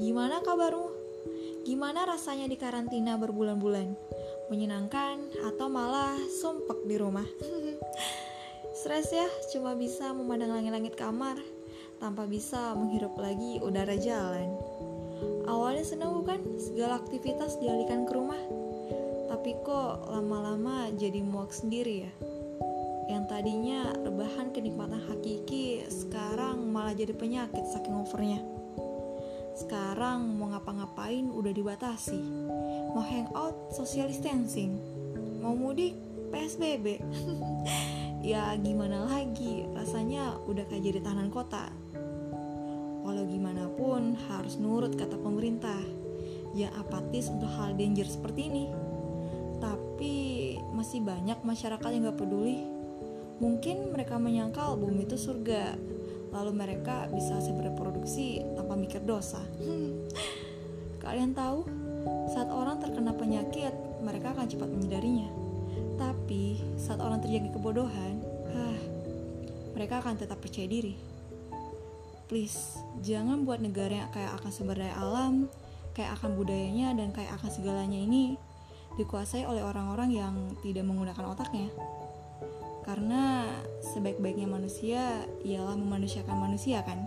Gimana kabarmu? Gimana rasanya di karantina berbulan-bulan? Menyenangkan atau malah sumpek di rumah? Stres ya, cuma bisa memandang langit-langit kamar tanpa bisa menghirup lagi udara jalan. Awalnya senang bukan segala aktivitas dialihkan ke rumah, tapi kok lama-lama jadi muak sendiri ya. Yang tadinya rebahan kenikmatan hakiki, sekarang malah jadi penyakit saking overnya. Sekarang mau ngapa-ngapain udah dibatasi. Mau hangout, social distancing. Mau mudik, PSBB. ya gimana lagi, rasanya udah kayak jadi tahanan kota. Walau gimana pun harus nurut kata pemerintah. Ya apatis untuk hal danger seperti ini. Tapi masih banyak masyarakat yang gak peduli Mungkin mereka menyangkal bumi itu surga, lalu mereka bisa berreproduksi tanpa mikir dosa. Kalian tahu, saat orang terkena penyakit, mereka akan cepat menyadarinya. Tapi saat orang terjadi kebodohan, ah, mereka akan tetap percaya diri. Please, jangan buat negara yang kayak akan sumber daya alam, kayak akan budayanya, dan kayak akan segalanya ini dikuasai oleh orang-orang yang tidak menggunakan otaknya. Karena sebaik-baiknya manusia ialah memanusiakan manusia kan?